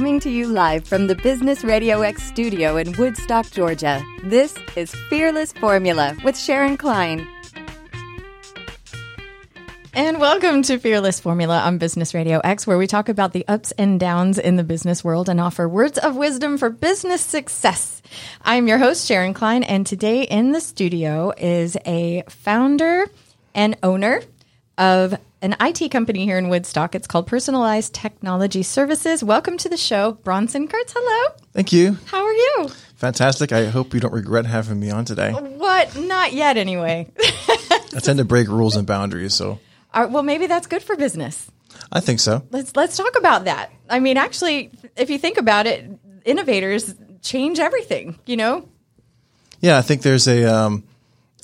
Coming to you live from the Business Radio X studio in Woodstock, Georgia. This is Fearless Formula with Sharon Klein. And welcome to Fearless Formula on Business Radio X, where we talk about the ups and downs in the business world and offer words of wisdom for business success. I'm your host, Sharon Klein, and today in the studio is a founder and owner of an IT company here in Woodstock. It's called Personalized Technology Services. Welcome to the show, Bronson Kurtz. Hello. Thank you. How are you? Fantastic. I hope you don't regret having me on today. What? Not yet, anyway. I tend to break rules and boundaries, so well, maybe that's good for business. I think so. Let's let's talk about that. I mean, actually, if you think about it, innovators change everything. You know, Yeah, I think there's a um,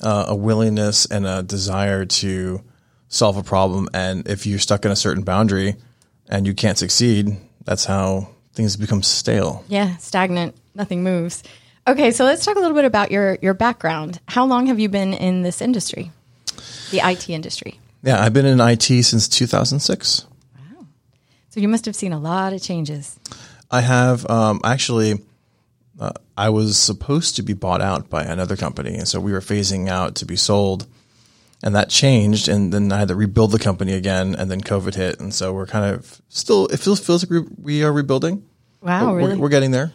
uh, a willingness and a desire to solve a problem, and if you're stuck in a certain boundary and you can't succeed, that's how things become stale. yeah, stagnant, nothing moves. Okay, so let's talk a little bit about your your background. How long have you been in this industry, the IT industry? Yeah, I've been in IT since 2006. Wow. So you must have seen a lot of changes. I have um, actually. Uh, I was supposed to be bought out by another company, and so we were phasing out to be sold, and that changed. And then I had to rebuild the company again, and then COVID hit, and so we're kind of still. It feels feels like we, we are rebuilding. Wow, really? We're, we're getting there.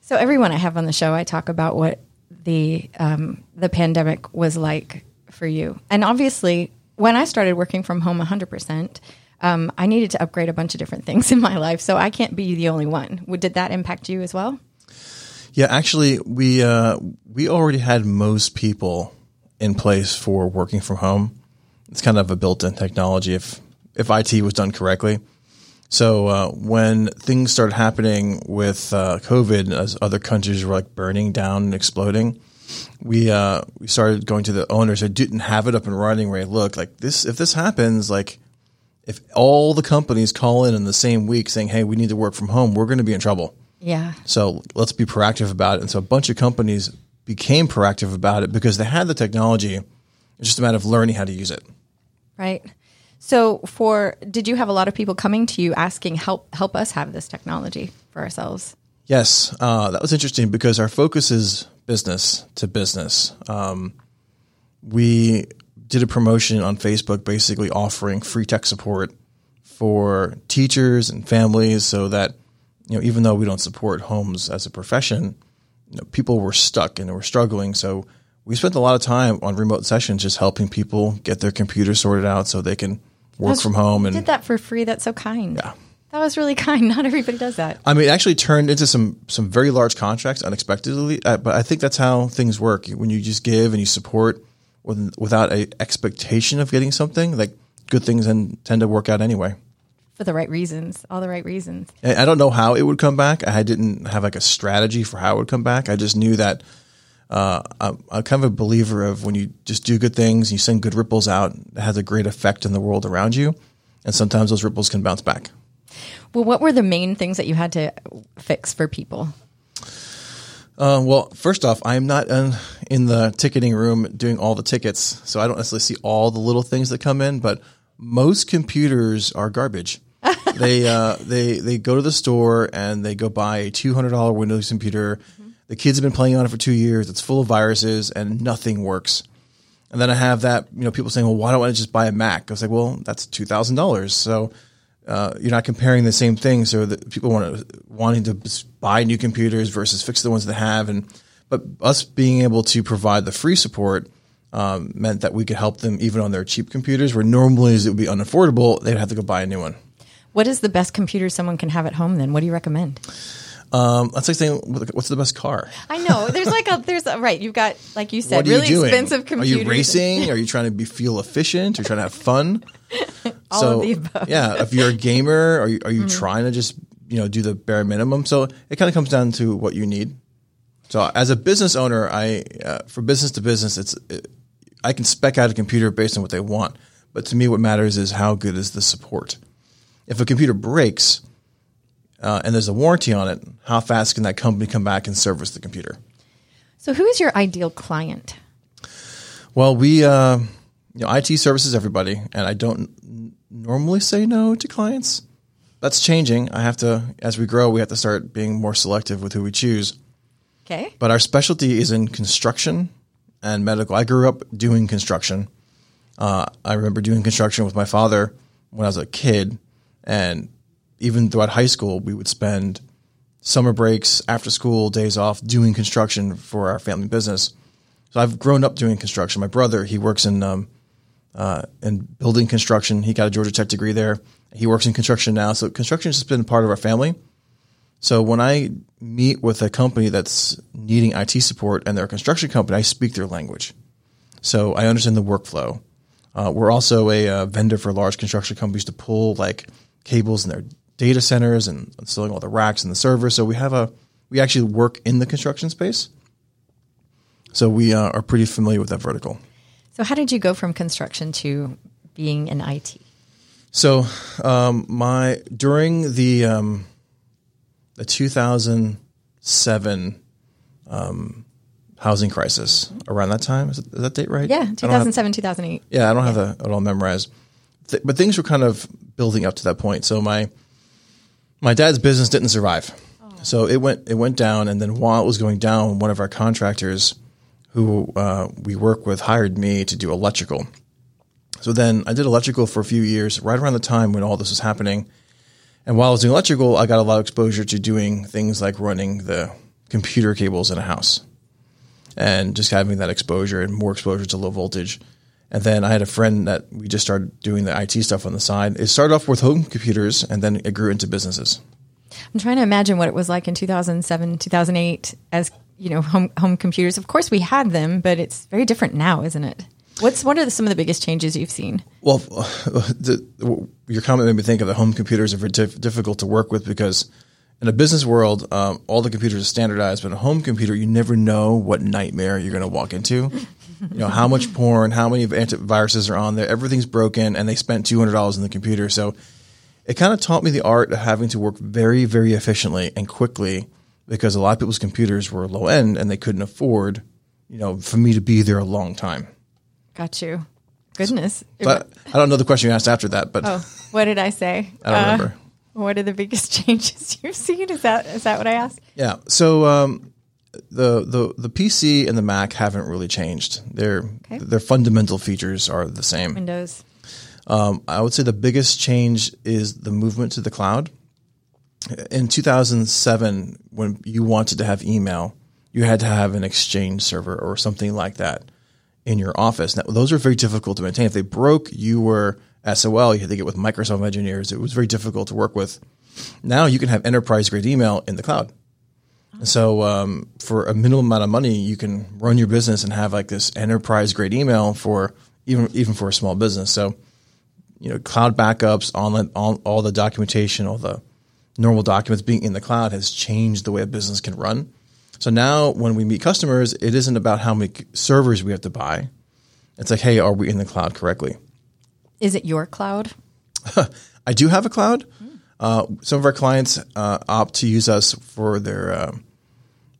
So everyone I have on the show, I talk about what the um, the pandemic was like for you, and obviously, when I started working from home 100 percent, um, I needed to upgrade a bunch of different things in my life. So I can't be the only one. Did that impact you as well? Yeah, actually, we uh, we already had most people in place for working from home. It's kind of a built-in technology if if IT was done correctly. So uh, when things started happening with uh, COVID, as other countries were like burning down and exploding, we uh, we started going to the owners who didn't have it up and running. Where look, like this, if this happens, like if all the companies call in in the same week saying, "Hey, we need to work from home," we're going to be in trouble. Yeah. So let's be proactive about it. And so a bunch of companies became proactive about it because they had the technology. It's just a matter of learning how to use it. Right. So for did you have a lot of people coming to you asking help help us have this technology for ourselves? Yes, uh, that was interesting because our focus is business to business. Um, we did a promotion on Facebook basically offering free tech support for teachers and families so that, you know, even though we don't support homes as a profession, you know, people were stuck and were struggling. So we spent a lot of time on remote sessions just helping people get their computer sorted out so they can work from home. You And did that for free. That's so kind. Yeah. That was really kind. Not everybody does that. I mean, it actually turned into some some very large contracts unexpectedly. Uh, but I think that's how things work. When you just give and you support with, without a expectation of getting something, like good things then tend to work out anyway. For the right reasons, all the right reasons. I don't know how it would come back. I didn't have like a strategy for how it would come back. I just knew that uh, I'm, I'm kind of a believer of when you just do good things, you send good ripples out, it has a great effect in the world around you. And sometimes those ripples can bounce back. Well, what were the main things that you had to fix for people? Uh, well, first off, I am not in, in the ticketing room doing all the tickets, so I don't necessarily see all the little things that come in. But most computers are garbage. they uh, they they go to the store and they go buy a two hundred dollar Windows computer. The kids have been playing on it for two years. It's full of viruses and nothing works. And then I have that you know people saying, well, why don't I just buy a Mac? I was like, well, that's two thousand dollars. So uh, you're not comparing the same thing. So that people want to wanting to buy new computers versus fix the ones they have, and but us being able to provide the free support um, meant that we could help them even on their cheap computers, where normally it would be unaffordable. They'd have to go buy a new one. What is the best computer someone can have at home? Then, what do you recommend? Um, that's like saying, what's the best car? I know there's like a there's a right. You've got like you said, really you expensive Are you racing? are you trying to be feel efficient? Are you trying to have fun? All so of the above. Mm-hmm. yeah, if you're a gamer, are you are you trying to just you know do the bare minimum? So it kind of comes down to what you need. So as a business owner, I uh, for business to business, it's it, I can spec out a computer based on what they want. But to me, what matters is how good is the support. If a computer breaks uh, and there's a warranty on it, how fast can that company come back and service the computer? So, who is your ideal client? Well, we, uh, you know, IT services everybody, and I don't normally say no to clients. that's changing. I have to, as we grow, we have to start being more selective with who we choose. Okay. But our specialty is in construction and medical. I grew up doing construction. Uh, I remember doing construction with my father when I was a kid, and even throughout high school, we would spend summer breaks, after school, days off doing construction for our family business. So I've grown up doing construction. My brother, he works in um, uh, in building construction. He got a Georgia Tech degree there. He works in construction now. So construction has just been part of our family. So when I meet with a company that's needing IT support and they're a construction company, I speak their language. So I understand the workflow. Uh, we're also a uh, vendor for large construction companies to pull like cables in their data centers and installing all the racks and the servers. So we have a we actually work in the construction space. So we uh, are pretty familiar with that vertical. So, how did you go from construction to being in IT? So um, my during the um, the 2007 um, housing crisis around that time is, that date right? Yeah, I don't have- 2007, 2008. yeah, I don't have that at all memorized. Th- but things were kind of building up to that point. So my my dad's business didn't survive. So it went it went down, and then while it was going down, one of our contractors, who uh, we work with, hired me to do electrical. So then I did electrical for a few years, right around the time when all this was happening. And while I was doing electrical, I got a lot of exposure to doing things like running the computer cables in a house and just having that exposure and more exposure to low voltage. And then I had a friend that we just started doing the IT stuff on the side. It started off with home computers and then it grew into businesses. I'm trying to imagine what it was like in 2007, 2008 as, you know, home, home computers. Of course, we had them, but it's very different now, isn't it? What's what are the, some of the biggest changes you've seen? Well, the, your comment made me think of the home computers are very diff- difficult to work with because in a business world, um, all the computers are standardized, but a home computer, you never know what nightmare you're going to walk into. You know, how much porn, how many antiviruses are on there, everything's broken, and they spent $200 in the computer. So it kind of taught me the art of having to work very, very efficiently and quickly because a lot of people's computers were low end and they couldn't afford, you know, for me to be there a long time. Got you. Goodness. But I don't know the question you asked after that, but oh, what did I say? I don't remember. What are the biggest changes you've seen? Is that is that what I asked? Yeah. So um, the the the PC and the Mac haven't really changed. Their their fundamental features are the same. Windows. Um, I would say the biggest change is the movement to the cloud. In 2007, when you wanted to have email, you had to have an Exchange server or something like that in your office. Now, those are very difficult to maintain. If they broke, you were SOL. You had to get with Microsoft engineers. It was very difficult to work with. Now you can have enterprise grade email in the cloud. So um, for a minimal amount of money, you can run your business and have like this enterprise grade email for even even for a small business. So you know, cloud backups, online, all, all the documentation, all the normal documents being in the cloud has changed the way a business can run. So now when we meet customers, it isn't about how many servers we have to buy. It's like, hey, are we in the cloud correctly? Is it your cloud? I do have a cloud. Uh, some of our clients uh, opt to use us for their uh,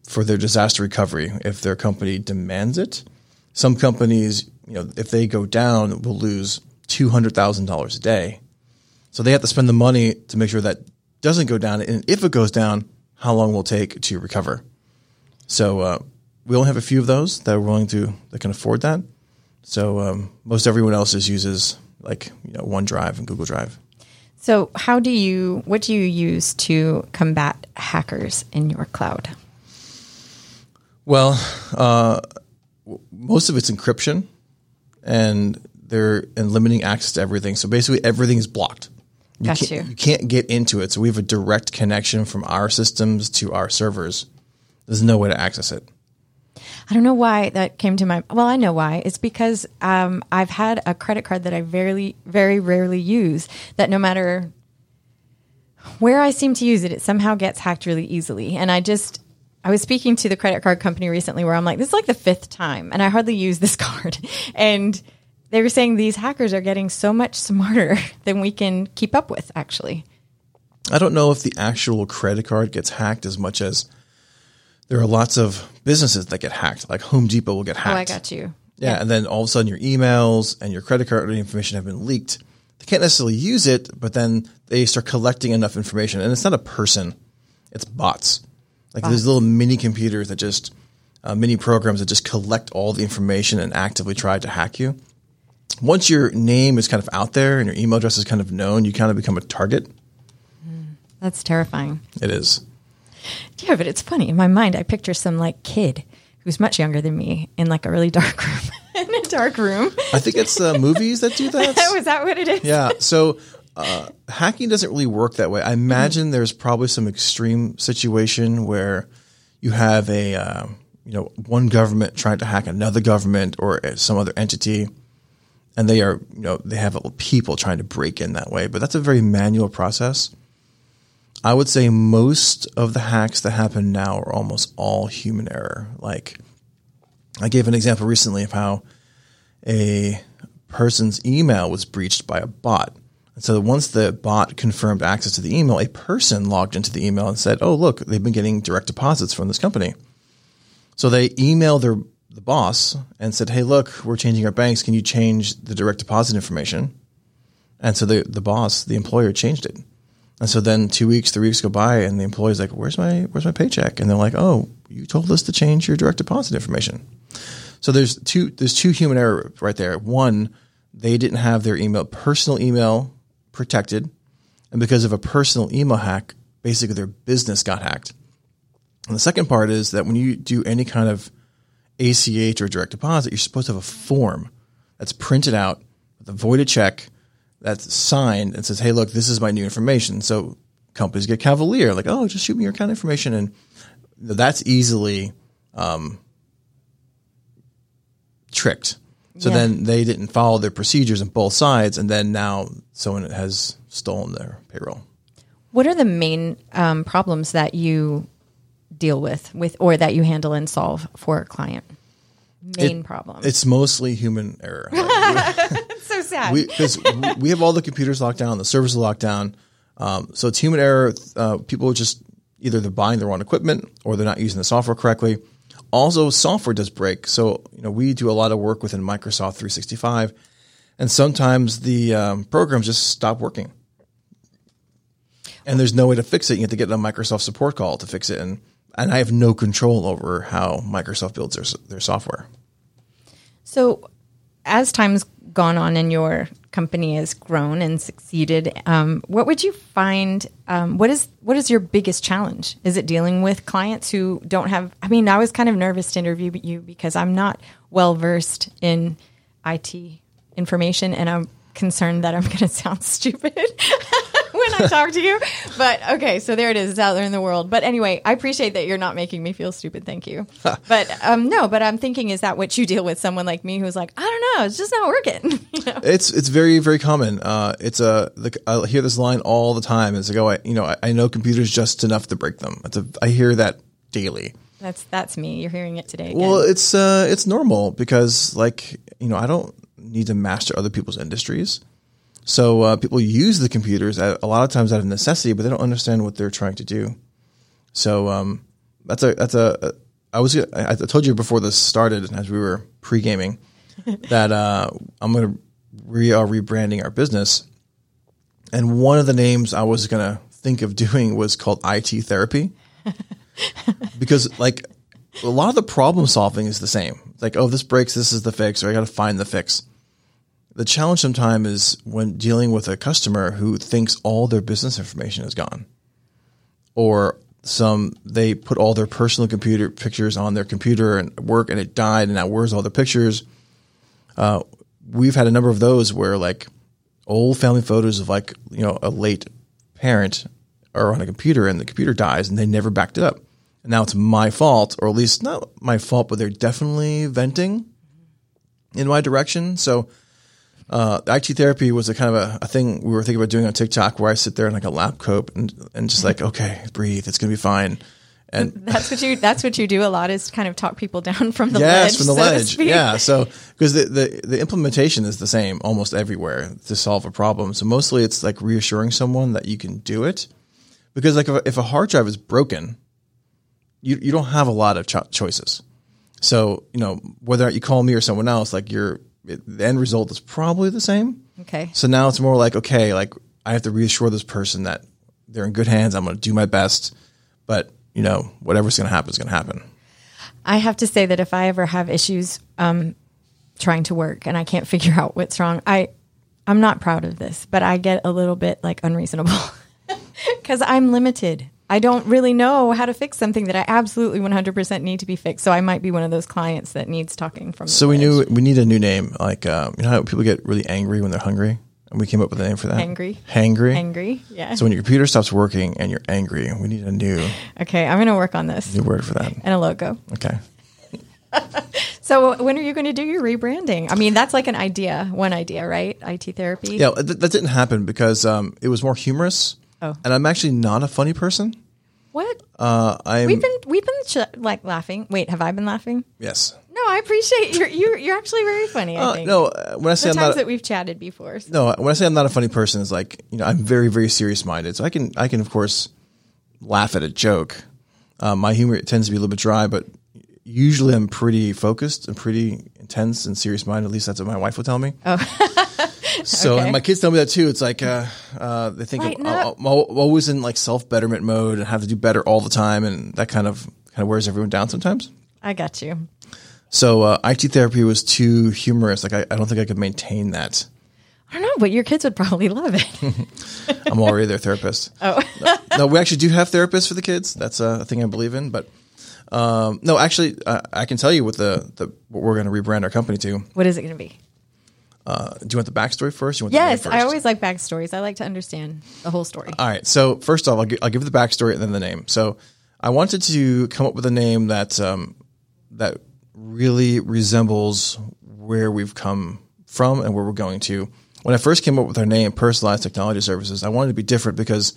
for their disaster recovery if their company demands it. Some companies, you know, if they go down, will lose two hundred thousand dollars a day. So they have to spend the money to make sure that doesn't go down, and if it goes down, how long will it take to recover? So uh, we only have a few of those that are willing to that can afford that. So um, most everyone else just uses like you know OneDrive and Google Drive. So, how do you, what do you use to combat hackers in your cloud? Well, uh, most of it's encryption, and they're and limiting access to everything. So basically, everything is blocked. You Got can't, you. you can't get into it. So we have a direct connection from our systems to our servers. There's no way to access it. I don't know why that came to my. Well, I know why. It's because um, I've had a credit card that I very, very rarely use. That no matter where I seem to use it, it somehow gets hacked really easily. And I just, I was speaking to the credit card company recently where I'm like, this is like the fifth time, and I hardly use this card. And they were saying these hackers are getting so much smarter than we can keep up with. Actually, I don't know if the actual credit card gets hacked as much as there are lots of businesses that get hacked. Like Home Depot will get hacked. oh, I got you. Yeah, and then all of a sudden your emails and your credit card information have been leaked. They can't necessarily use it, but then they start collecting enough information, and it's not a person; it's bots. Like these little mini computers that just uh, mini programs that just collect all the information and actively try to hack you. Once your name is kind of out there and your email address is kind of known, you kind of become a target. That's terrifying. It is. Yeah, but it's funny. In my mind, I picture some like kid who's much younger than me in like a really dark room. in a dark room. I think it's uh, movies that do that. Was that what it is? Yeah. So uh, hacking doesn't really work that way. I imagine there's probably some extreme situation where you have a uh, you know one government trying to hack another government or some other entity, and they are you know they have people trying to break in that way. But that's a very manual process. I would say most of the hacks that happen now are almost all human error. Like I gave an example recently of how a person's email was breached by a bot. And so once the bot confirmed access to the email, a person logged into the email and said, "Oh, look, they've been getting direct deposits from this company." So they emailed their the boss and said, "Hey, look, we're changing our banks. Can you change the direct deposit information?" And so the the boss, the employer, changed it. And so then two weeks, three weeks go by, and the employee's like, "Where's my Where's my paycheck?" And they're like, "Oh, you told us to change your direct deposit information." So there's two there's two human error right there. One, they didn't have their email personal email protected, and because of a personal email hack, basically their business got hacked. And the second part is that when you do any kind of ACH or direct deposit, you're supposed to have a form that's printed out with a voided check that's signed and says, "Hey, look, this is my new information." So companies get cavalier, like, "Oh, just shoot me your account information," and that's easily um, tricked. So Yeah. then they didn't follow their procedures on both sides, and then now someone has stolen their payroll. What are the main um, problems that you deal with, with or that you handle and solve for a client? Main It- problem. It's mostly human error. so sad. we because we have all the computers locked down, the servers are locked down. Um, so it's human error. Uh, people just either they're buying the wrong equipment or they're not using the software correctly. Also, software does break. So you know we do a lot of work within Microsoft 365, and sometimes the um, programs just stop working, and there's no way to fix it. You have to get a Microsoft support call to fix it, and and I have no control over how Microsoft builds their their software. So, as time's gone on and your company has grown and succeeded, um, what would you find? Um, what is what is your biggest challenge? Is it dealing with clients who don't have? I mean, I was kind of nervous to interview you because I'm not well versed in IT information, and I'm concerned that I'm going to sound stupid. When I talk to you. But okay, so there it is. It's out there in the world. But anyway, I appreciate that you're not making me feel stupid. Thank you. but um, no, but I'm thinking, is that what you deal with? Someone like me who's like, I don't know, it's just not working. You know? It's it's very very common. Uh, it's a the, I hear this line all the time. It's like, oh, I, you know, I, I know computers just enough to break them. It's a, I hear that daily. That's that's me. You're hearing it today. Again. Well, it's uh, it's normal because like you know, I don't need to master other people's industries. So uh, people use the computers at, a lot of times out of necessity, but they don't understand what they're trying to do. So um, that's a that's a I was I I told you before this started as we were pre gaming that uh, I'm going to we are rebranding our business, and one of the names I was going to think of doing was called IT therapy, because like a lot of the problem solving is the same. It's like, oh, this breaks, this is the fix, or I got to find the fix. The challenge sometimes is when dealing with a customer who thinks all their business information is gone, or some they put all their personal computer pictures on their computer and work, and it died, and now where's all the pictures? Uh, we've had a number of those where like old family photos of like you know a late parent are on a computer, and the computer dies, and they never backed it up. And now it's my fault, or at least not my fault, but they're definitely venting in my direction. So uh, IT therapy was a kind of a, a thing we were thinking about doing on TikTok where I sit there in like a lab coat and, and just like, okay, breathe. It's going to be fine. And that's what you that's what you do a lot is kind of talk people down from the yes, ledge. from the so ledge. Yeah. So because the, the, the implementation is the same almost everywhere to solve a problem. So mostly it's like reassuring someone that you can do it because like if a, if a hard drive is broken, you, you don't have a lot of cho- choices. So, you know, whether you call me or someone else, like you're, the end result is probably the same. Okay. So now it's more like, okay, like I have to reassure this person that they're in good hands. I'm going to do my best, but you know, whatever's going to happen is going to happen. I have to say that if I ever have issues um, trying to work and I can't figure out what's wrong, I I'm not proud of this, but I get a little bit like unreasonable because I'm limited. I don't really know how to fix something that I absolutely 100% need to be fixed. So I might be one of those clients that needs talking from. So we knew we need a new name. Like, um, you know how people get really angry when they're hungry? And we came up with a name for that. Hangry. Hangry. angry. Yeah. So when your computer stops working and you're angry, we need a new okay, I'm going to work on this new word for that. and a logo. Okay. So when are you going to do your rebranding? I mean, that's like an idea, one idea, right? IT therapy. Yeah, th- that didn't happen because um, it was more humorous. Oh. And I'm actually not a funny person. What? Uh, I'm We've been we've been ch- like laughing. Wait, have I been laughing? yes. No, I appreciate you're you're you're actually very funny. I Uh, think. no, uh, when I say the I'm times not that we've chatted before. so- no, when I say I'm not a funny person, it's like you know I'm very very serious minded. So I can I can of course laugh at a joke. Uh, my humor tends to be a little bit dry, but usually I'm pretty focused and pretty intense and serious minded. At least that's what my wife will tell me. Oh. so Okay. and my kids tell me that too. It's like uh, uh, they think I'm. I'm always in like self betterment mode and have to do better all the time, and that kind of kind of wears everyone down sometimes. I got you. So uh, IT therapy was too humorous. Like I, I don't think I could maintain that. I don't know, but your kids would probably love it. I'm already their therapist. Oh, no, no, we actually do have therapists for the kids. That's a thing I believe in. But um, no, actually, uh, I can tell you what the, the what we're going to rebrand our company to. what is it going to be? Uh, do you want the backstory first? You want Yes, I always like backstories. I like to understand the whole story. All right. So first off, I'll, gi- I'll give the backstory and then the name. So I wanted to come up with a name that um, that really resembles where we've come from and where we're going to. When I first came up with our name, Personalized Technology Services, I wanted to be different because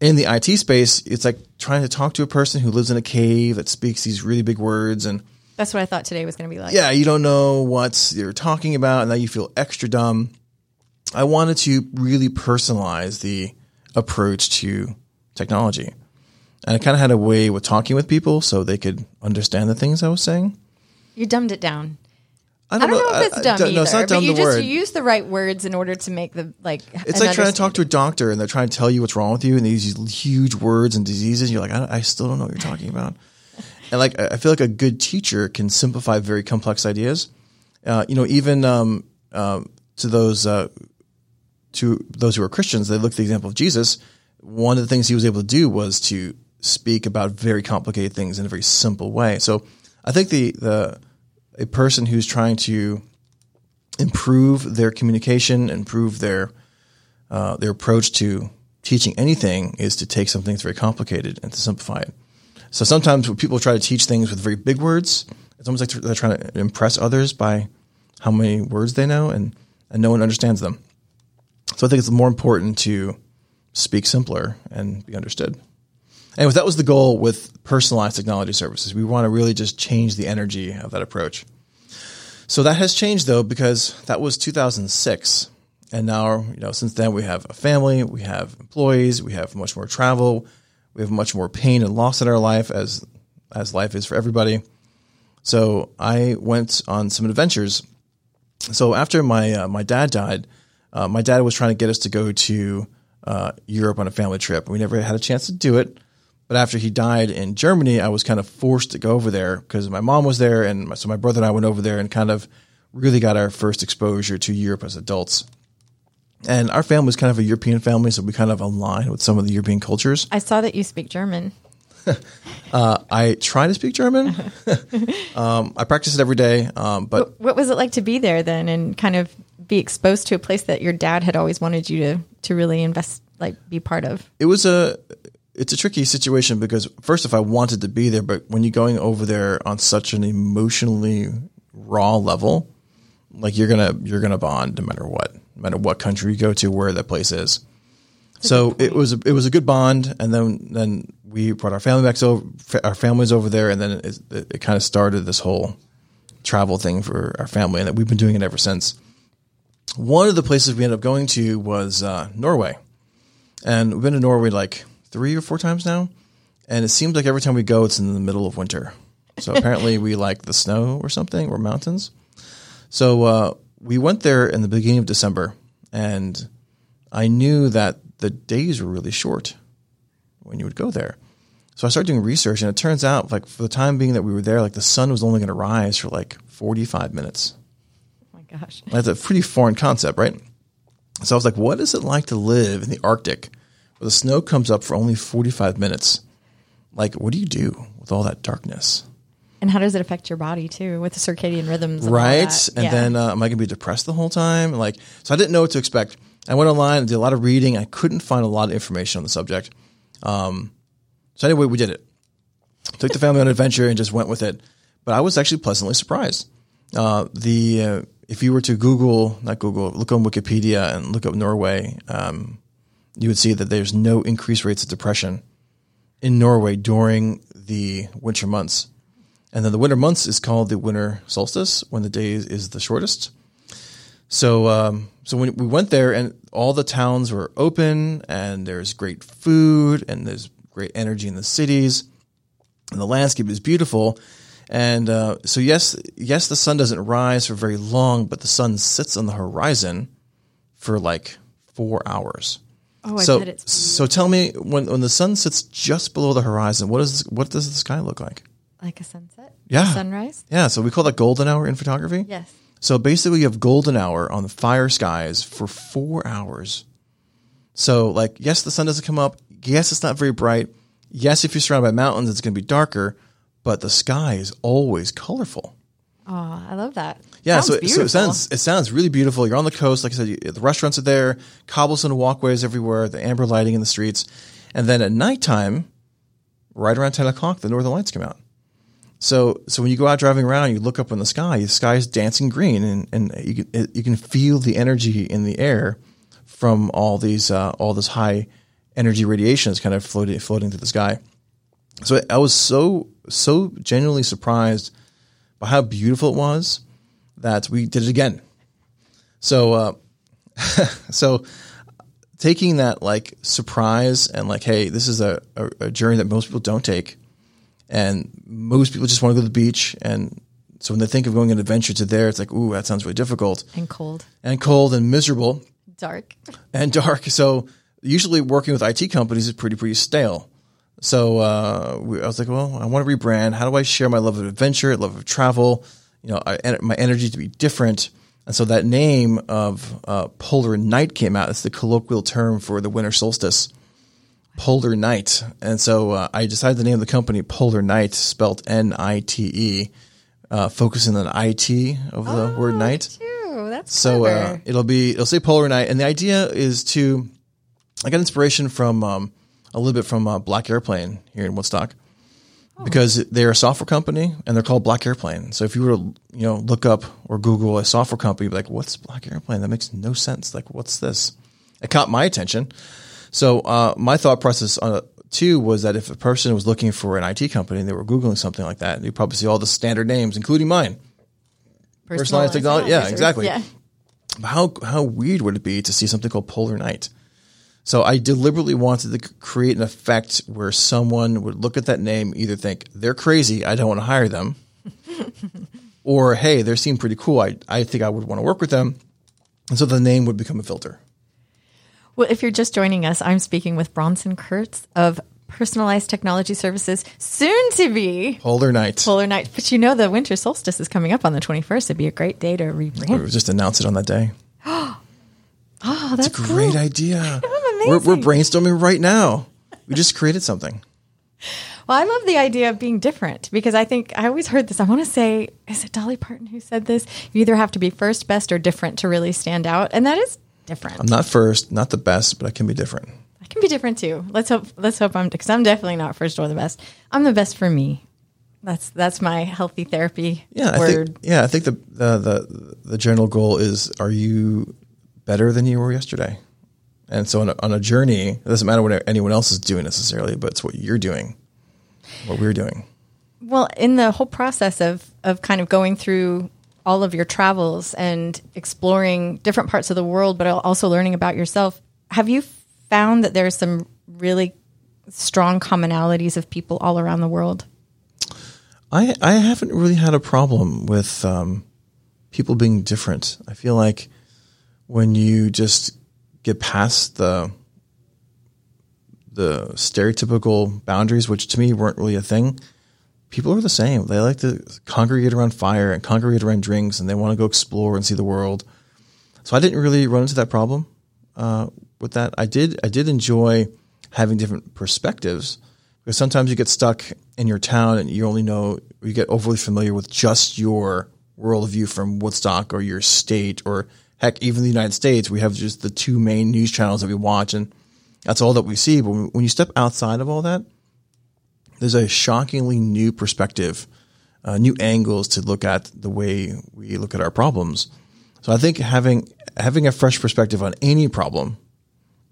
in the IT space, it's like trying to talk to a person who lives in a cave that speaks these really big words and That's what I thought today was going to be like. yeah, you don't know what you're talking about, and now you feel extra dumb. I wanted to really personalize the approach to technology. And I kind of had a way with talking with people so they could understand the things I was saying. You dumbed it down. I I don't know if it's I- dumb don't- either, no, it's not dumb but you just word. use the right words in order to make the like. It's like trying to talk to a doctor and they're trying to tell you what's wrong with you and they use these huge words and diseases. You're like, I, I still don't know what you're talking about. And like, I feel like a good teacher can simplify very complex ideas. Uh, you know, even um, um, to those uh, to those who are Christians, they look at the example of Jesus. One of the things he was able to do was to speak about very complicated things in a very simple way. So I think the the a person who's trying to improve their communication, improve their uh, their approach to teaching anything is to take something that's very complicated and to simplify it. So sometimes when people try to teach things with very big words, it's almost like they're trying to impress others by how many words they know, and and no one understands them. So I think it's more important to speak simpler and be understood. Anyways, that was the goal with personalized technology services. We want to really just change the energy of that approach. So that has changed though, because that was 2006. And now, you know, since then we have a family, we have employees, we have much more travel, we have much more pain and loss in our life as, as life is for everybody. So I went on some adventures. So after my, uh, my dad died, uh, my dad was trying to get us to go to uh, Europe on a family trip. We never had a chance to do it. But after he died in Germany, I was kind of forced to go over there because my mom was there, and my, so my brother and I went over there and kind of really got our first exposure to Europe as adults. And our family was kind of a European family, so we kind of align with some of the European cultures. I saw that you speak German. I try to speak German. um, I practice it every day, um, but What was it like to be there then, and kind of be exposed to a place that your dad had always wanted you to to really invest, like, be part of? it was a it's a tricky situation because first if I wanted to be there, but when you're going over there on such an emotionally raw level, like you're gonna you're gonna bond no matter what, no matter what country you go to, where that place is. So it was a, it was a good bond, and then then we brought our family back over our families over there, and then it, it, it kind of started this whole travel thing for our family, and that we've been doing it ever since. One of the places we ended up going to was uh, Norway, and we've been to Norway like three or four times now, and it seems like every time we go, it's in the middle of winter. So apparently, we like the snow or something or mountains. So uh, we went there in the beginning of December, and I knew that the days were really short when you would go there. So I started doing research, and it turns out, like for the time being that we were there, like the sun was only going to rise for like 45 minutes. Oh my gosh. That's a pretty foreign concept, right? So I was like, what is it like to live in the Arctic where the snow comes up for only 45 minutes? Like, what do you do with all that darkness? And how does it affect your body too with the circadian rhythms? And all right? that? Right. And Yeah. then uh, am I going to be depressed the whole time? Like, so I didn't know what to expect. I went online and did a lot of reading. I couldn't find a lot of information on the subject. Um, so anyway, we did it. Took the family on an adventure and just went with it. But I was actually pleasantly surprised. Uh, the uh, if you were to Google, not Google, look on Wikipedia and look up Norway, um, you would see that there's no increased rates of depression in Norway during the winter months. And then the winter months is called the winter solstice when the day is the shortest. So, um, so when we went there and all the towns were open and there's great food and there's great energy in the cities and the landscape is beautiful. And uh, so, yes, yes, the sun doesn't rise for very long, but the sun sits on the horizon for like four hours. Oh, I so, bet it's so tell me when when the sun sits just below the horizon, what is what does the sky look like? Like a sunset. Yeah. Sunrise. Yeah, so we call that golden hour in photography. Yes. So basically, you have golden hour on the fire skies for four hours. So, like, yes, the sun doesn't come up. Yes, it's not very bright. Yes, if you're surrounded by mountains, it's going to be darker, but the sky is always colorful. Oh, I love that. Yeah, Sounds so, so it sounds it sounds really beautiful. You're on the coast, like I said, you, the restaurants are there, cobblestone walkways everywhere, the amber lighting in the streets, and then at nighttime, right around ten o'clock, the northern lights come out. So so when you go out driving around, you look up in the sky, the sky is dancing green, and and you can you can feel the energy in the air from all these uh, all this high energy radiation is kind of floating floating through the sky. So I was so so genuinely surprised by how beautiful it was that we did it again. So, uh, so taking that like surprise and like, hey, this is a, a, a journey that most people don't take, and most people just want to go to the beach. And so when they think of going on an adventure to there, it's like, ooh, that sounds really difficult and cold, and cold and miserable dark. and dark. So usually working with IT companies is pretty pretty stale. So uh, we, I was like, well, I want to rebrand. How do I share my love of adventure, love of travel, you know, I, my energy to be different? And so that name of uh, polar night came out. It's the colloquial term for the winter solstice, polar night. And so uh, I decided the name of the company, Polar Nite, spelled N I T E, uh, focusing on IT of the word night. Ew, that's So uh, it'll be it'll say Polar Nite, and the idea is to I got inspiration from um, a little bit from uh, Black Airplane here in Woodstock because they're a software company and they're called Black Airplane. So if you were to you know look up or Google a software company, you'd be like, "What's Black Airplane? That makes no sense. Like, what's this?" It caught my attention. So uh, my thought process on too was that if a person was looking for an IT company and they were googling something like that, you'd probably see all the standard names, including mine. personalized technology- yeah, exactly. Yeah. how how weird would it be to see something called Polar Nite? So I deliberately wanted to create an effect where someone would look at that name, either think they're crazy, I don't want to hire them, or hey, they seem pretty cool, I I think I would want to work with them, and so the name would become a filter. Well, if you're just joining us, I'm speaking with Bronson Kurtz of Personalized Technology Services, soon to be Polar Nite. Polar Nite. But you know, the winter solstice is coming up on the 21st. It'd be a great day to We rebrand. just announce it on that day. Oh, that's a Great cool. idea. We're, we're brainstorming right now. We just created something. Well, I love the idea of being different because I think I always heard this. I want to say, is it Dolly Parton who said this? You either have to be first, best, or different to really stand out. And that is different. I'm not first, not the best, but I can be different. I can be different too. Let's hope. Let's hope I'm because I'm definitely not first or the best. I'm the best for me. That's that's my healthy therapy Yeah, I think yeah, I think the, the the the general goal is: Are you better than you were yesterday? And so on a, on a journey, it doesn't matter what anyone else is doing necessarily, but it's what you're doing, what we're doing. Well, in the whole process of of kind of going through all of your travels and exploring different parts of the world, but also learning about yourself, have you found that there's some really strong commonalities of people all around the world? I I haven't really had a problem with um, people being different. I feel like when you just get past the the stereotypical boundaries, which to me weren't really a thing, people are the same. They like to congregate around fire and congregate around drinks, and they want to go explore and see the world. So I didn't really run into that problem uh, with that. I did. I did enjoy having different perspectives because sometimes you get stuck in your town and you only know you get overly familiar with just your worldview from Woodstock or your state or heck even the United States. We have just the two main news channels that we watch and that's all that we see. But when you step outside of all that, there's a shockingly new perspective, uh, new angles to look at the way we look at our problems. So I think having having a fresh perspective on any problem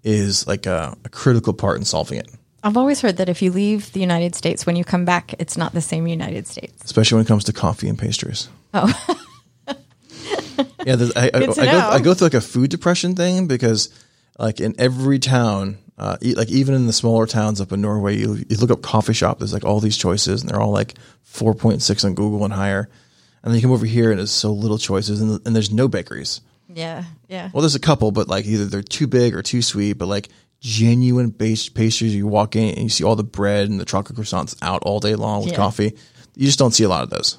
is like a, a critical part in solving it. I've always heard that if you leave the United States, when you come back, it's not the same United States. especially when it comes to coffee and pastries. Oh, Yeah, there's- I, I, I, go. I go through like a food depression thing because, like in every town, uh, like even in the smaller towns up in Norway, you, you look up coffee shop. There's like all these choices, and they're all like 4.6 on Google and higher. And then you come over here, and there's so little choices, and, and there's no bakeries. yeah, yeah. Well, there's a couple, but like either they're too big or too sweet. But like genuine base pastries, you walk in and you see all the bread and the chocolate croissants out all day long with Yeah. coffee. You just don't see a lot of those.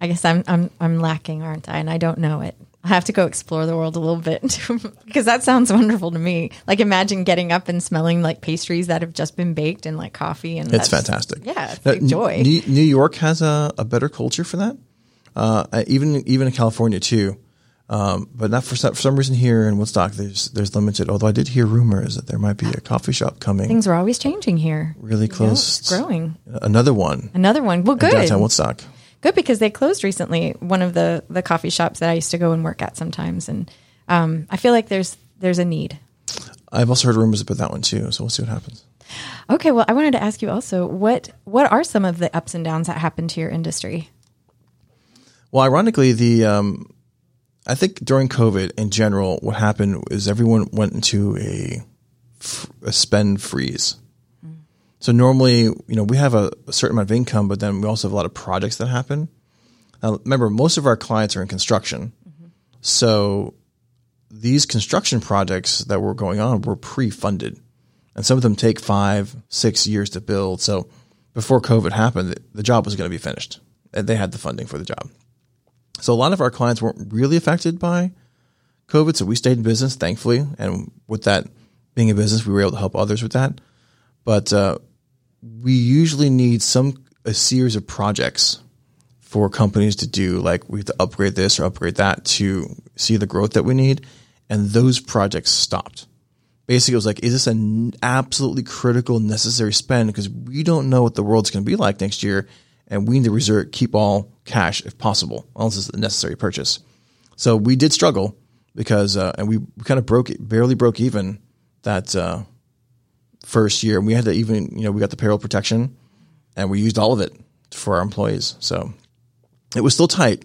I guess I'm I'm I'm lacking, aren't I? And I don't know it. I have to go explore the world a little bit because that sounds wonderful to me. Like imagine getting up and smelling like pastries that have just been baked and like coffee and It's that's- fantastic. Yeah, it's joy. New, New York has a, a better culture for that. Uh, even even in California too, um, but not for some, for some reason here in Woodstock. There's there's limited. Although I did hear rumors that there might be a coffee shop coming Things are always changing here. really close. it's growing. Another one Another one. Well, good. downtown Woodstock. Because they closed recently. One of the the coffee shops that I used to go and work at sometimes, and um, I feel like there's there's a need. I've also heard rumors about that one too. So we'll see what happens. Okay, well, I wanted to ask you also what what are some of the ups and downs that happen to your industry? Well, ironically, the um, I think during COVID in general, what happened is everyone went into a, a spend freeze. So normally, you know, we have a, a certain amount of income, but then we also have a lot of projects that happen. Now, remember, most of our clients are in construction, so these construction projects that were going on were pre-funded, and some of them take five, six years to build. So before COVID happened, the, the job was going to be finished. And They had the funding for the job. So a lot of our clients weren't really affected by COVID. So we stayed in business, thankfully. And with that being a business, we were able to help others with that. But uh, we usually need some a series of projects for companies to do. Like we have to upgrade this or upgrade that to see the growth that we need. And those projects stopped. Basically, it was like, is this an absolutely critical, necessary spend? Because we don't know what the world's going to be like next year, and we need to reserve, keep all cash if possible, unless it's a necessary purchase. So we did struggle because, uh, and we, kind of broke, barely broke even that uh, first year. And we had to even, you know, we got the payroll protection, and we used all of it for our employees. So it was still tight,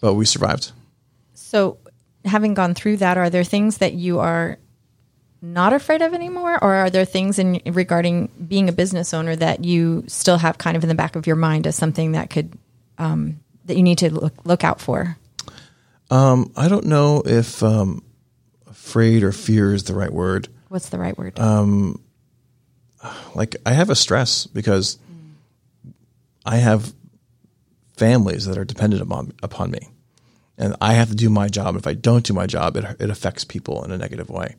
but we survived. So, having gone through that, are there things that you are not afraid of anymore, or are there things in regarding being a business owner that you still have kind of in the back of your mind as something that could um, that you need to look look out for? I don't know if um, afraid or fear is the right word. What's the right word? Like I have a stress because I have families that are dependent upon upon me, and I have to do my job. If I don't do my job, it it affects people in a negative way.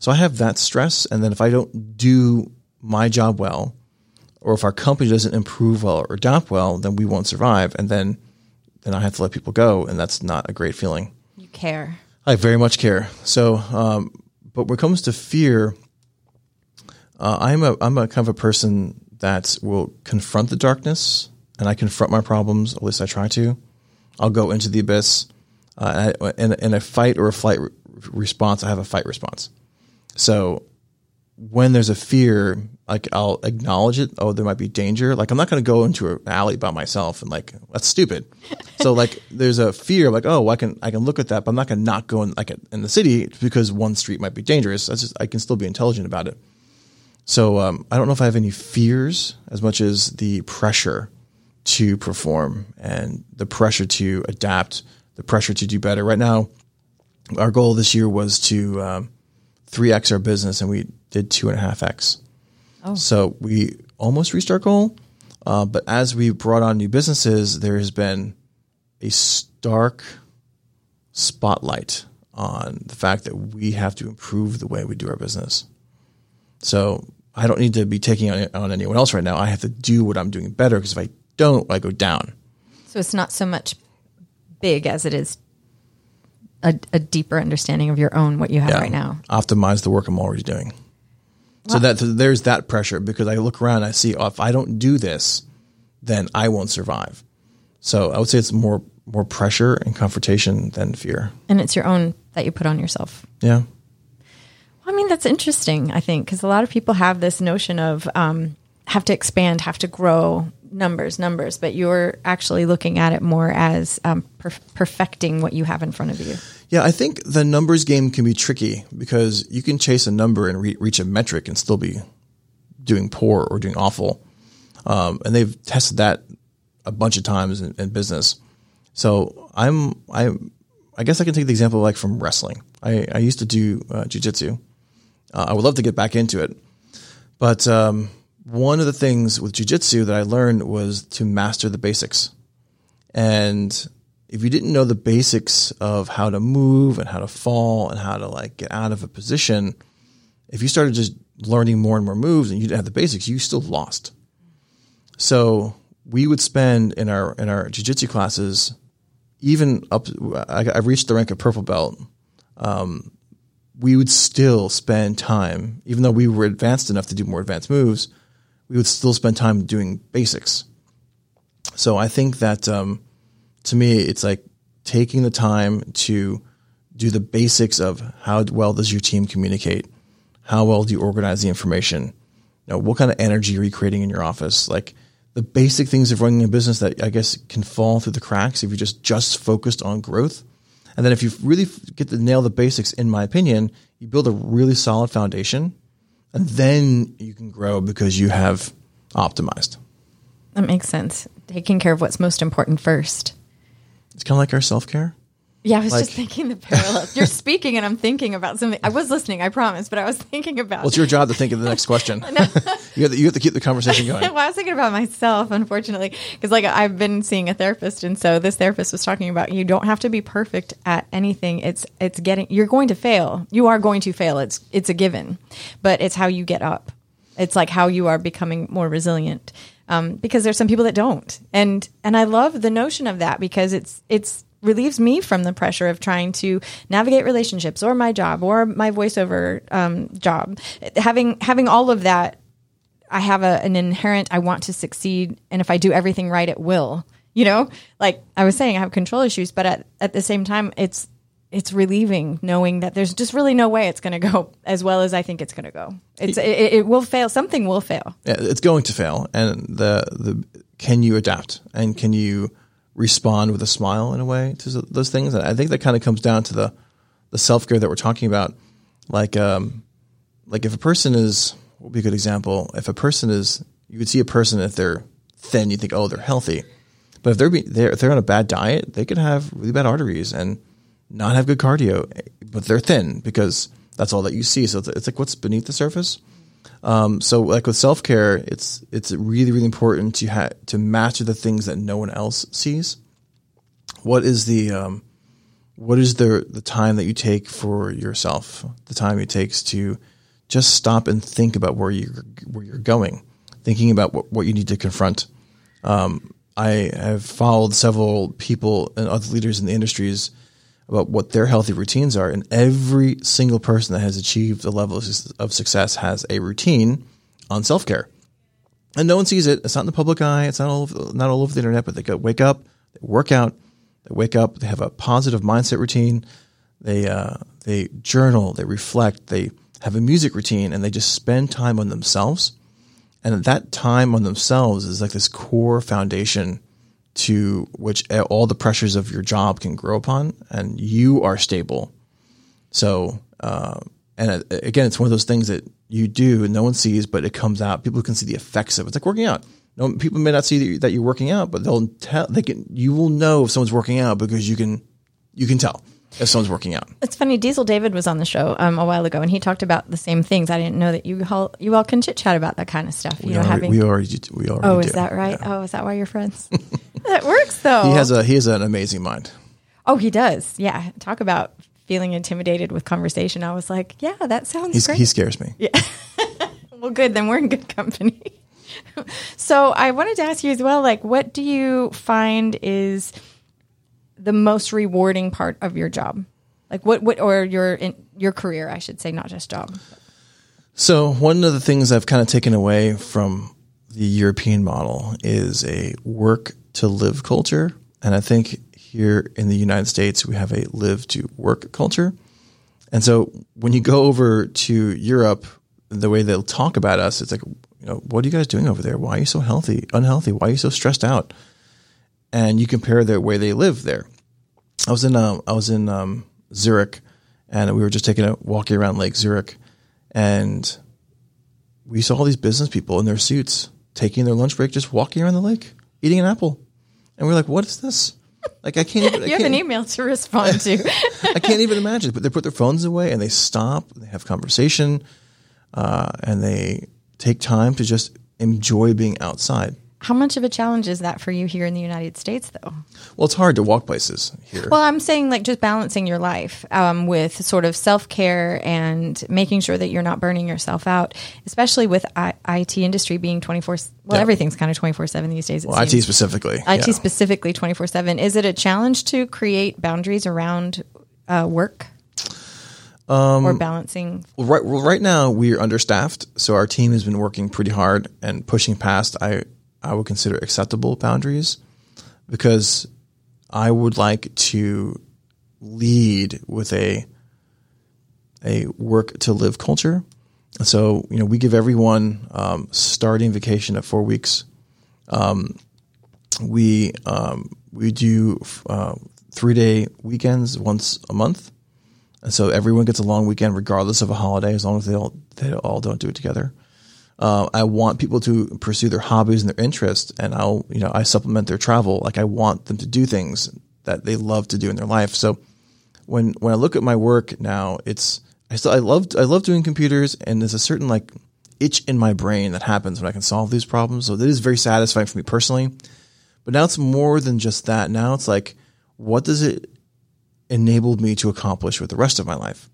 So I have that stress, and then if I don't do my job well, or if our company doesn't improve well or adapt well, then we won't survive, and then then I have to let people go, and that's not a great feeling. you care. I very much care. So, um, but when it comes to fear, uh, I'm a I'm a kind of a person that will confront the darkness, and I confront my problems. At least I try to. I'll go into the abyss. Uh, and in, in a fight or a flight re- response, I have a fight response. So when there's a fear, like I'll acknowledge it. Oh, there might be danger. Like I'm not going to go into an alley by myself and like that's stupid. so like there's a fear, like oh, I can I can look at that, but I'm not going to not go in like in the city because one street might be dangerous. That's just I can still be intelligent about it. So um, I don't know if I have any fears as much as the pressure to perform and the pressure to adapt, the pressure to do better. Right now, our goal this year was to um, 3x our business, and we did two and a half x. So we almost reached our goal. Uh, but as we brought on new businesses, there has been a stark spotlight on the fact that we have to improve the way we do our business. So I don't need to be taking on, on anyone else right now. I have to do what I'm doing better because if I don't, I go down. So it's not so much big as it is a, a deeper understanding of your own what you have right now. Optimize the work I'm already doing. So that so there's that pressure because I look around and I see oh, if I don't do this, then I won't survive. So I would say it's more more pressure and confrontation than fear. And it's your own that you put on yourself. Yeah. I mean, that's interesting, I think, because a lot of people have this notion of um, have to expand, have to grow numbers, numbers, but you're actually looking at it more as um, per- perfecting what you have in front of you. Yeah, I think the numbers game can be tricky because you can chase a number and re- reach a metric and still be doing poor or doing awful. Um, and they've tested that a bunch of times in, in business. So I'm I I guess I can take the example like from wrestling. I, I used to do uh, jujitsu. Uh, I would love to get back into it, but um, one of the things with jujitsu that I learned was to master the basics. And if you didn't know the basics of how to move and how to fall and how to like get out of a position, if you started just learning more and more moves and you didn't have the basics, you still lost. So we would spend in our in our jiu-jitsu classes, even up. I, I reached the rank of purple belt. Um, we would still spend time, even though we were advanced enough to do more advanced moves. We would still spend time doing basics. So I think that um, to me, it's like taking the time to do the basics of how well does your team communicate, how well do you organize the information, you know, what kind of energy are you creating in your office, like the basic things of running a business that I guess can fall through the cracks if you just just focused on growth. And then if you really get to nail the basics, in my opinion, you build a really solid foundation, and then you can grow because you have optimized. That makes sense. Taking care of what's most important first. It's kind of like our self care. Yeah, I was Like- just thinking the parallel. You're speaking, and I'm thinking about something. I was listening, I promise, but I was thinking about. Well, it's your job to think of the next question. you, have to, you have to keep the conversation going. well, I was thinking about myself, unfortunately, because like I've been seeing a therapist, and so this therapist was talking about you don't have to be perfect at anything. It's it's getting you're going to fail. You are going to fail. It's it's a given, but it's how you get up. It's like how you are becoming more resilient. Um, because there's some people that don't, and and I love the notion of that because it's it's relieves me from the pressure of trying to navigate relationships or my job or my voiceover um, job. Having having all of that I have a, an inherent I want to succeed, and if I do everything right, it will. You know, like I was saying, I have control issues, but at, at the same time, it's it's relieving knowing that there's just really no way it's going to go as well as I think it's going to go. It's it, it will fail. Something will fail. Yeah, it's going to fail, and the the can you adapt and can you respond with a smile in a way to those things? And I think that kind of comes down to the the self care that we're talking about. Like um, like if a person is what would be a good example? If a person is you would see a person if they're thin, you think oh they're healthy, but if they're be, they're if they're on a bad diet, they could have really bad arteries and not have good cardio, but they're thin because that's all that you see. So it's like what's beneath the surface. Um, so like with self care, it's it's really really important to ha- to master the things that no one else sees. What is the um, what is the the time that you take for yourself? The time it takes to just stop and think about where you where you're going, thinking about what, what you need to confront. Um, I have followed several people and other leaders in the industries about what their healthy routines are, and every single person that has achieved the level of success has a routine on self care, and no one sees it. It's not in the public eye. It's not all over, not all over the internet. But they go wake up, they work out, they wake up, they have a positive mindset routine. They uh, they journal, they reflect, they have a music routine, and they just spend time on themselves. And that time on themselves is like this core foundation to which all the pressures of your job can grow upon, and you are stable. So, uh, and uh, again, it's one of those things that you do and no one sees, but it comes out. People can see the effects of it. It's like working out. No, people may not see that you- you're working out, but they'll tell. They can. You will know if someone's working out because you can you can tell if someone's working out. It's funny. Diesel David was on the show um, a while ago, and he talked about the same things. I didn't know that you all you all can chit chat about that kind of stuff. You We know, already, having we already, we already oh, do. is that right? Oh, is that why you're friends? that works though. He has a he has an amazing mind. oh, he does. Yeah, talk about feeling intimidated with conversation. I was like, yeah, that sounds He's, great. he scares me. Yeah. well, good. Then we're in good company. so I wanted to ask you as well, like, what do you find is the most rewarding part of your job? Like, what, what, or your in, your career, I should say, not just job. So one of the things I've kind of taken away from the European model is a work to live culture, and I think here in the United States we have a live to work culture. And so when you go over to Europe, the way they'll talk about us, it's like, you know, what are you guys doing over there? Why are you so healthy, unhealthy? Why are you so stressed out? And you compare the way they live there. I was in um, I was in um, Zurich, and we were just taking a walking around Lake Zurich, and we saw all these business people in their suits taking their lunch break, just walking around the lake, eating an apple, and we're like, "What is this?" Like I can't even. I You have can't, an email to respond to. I can't even imagine. But they put their phones away and they stop. And They have conversation, uh, and they take time to just enjoy being outside. How much of a challenge is that for you here in the United States, though? Well, it's hard to walk places here. Well, I'm saying like just balancing your life um, with sort of self care and making sure that you're not burning yourself out, especially with I- IT industry being 24. Well, Yeah. everything's kind of 24 seven these days. It Well, IT specifically. IT yeah. specifically 24 7. Is it a challenge to create boundaries around uh, work Um, or balancing? Right, well, right now we are understaffed, so our team has been working pretty hard and pushing past I I would consider acceptable boundaries because I would like to lead with a a work to live culture. And so you know we give everyone um, starting vacation at four weeks. Um, we um, we do uh, three day weekends once a month. And so everyone gets a long weekend regardless of a holiday, as long as they all they all don't do it together. Uh, I want people to pursue their hobbies and their interests, and I'll you know I supplement their travel. Like I want them to do things that they love to do in their life. So when when I look at my work now, it's I still I love I love doing computers, and there's a certain like itch in my brain that happens when I can solve these problems. So that is very satisfying for me personally. But now it's more than just that. Now it's like, what does it enable me to accomplish with the rest of my life?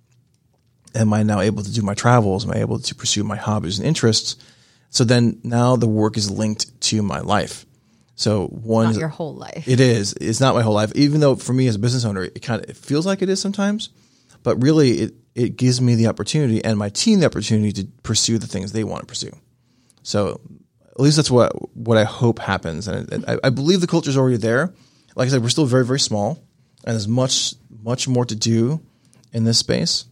Am I now able to do my travels? Am I able to pursue my hobbies and interests? So then now the work is linked to my life. So one Not your whole life. it is. It's not my whole life, even though for me as a business owner, it kind of it feels like it is sometimes. But really, it it gives me the opportunity and my team the opportunity to pursue the things they want to pursue. So at least that's what what I hope happens, and I, I believe the culture is already there. Like I said, we're still very very small, and there's much much more to do in this space.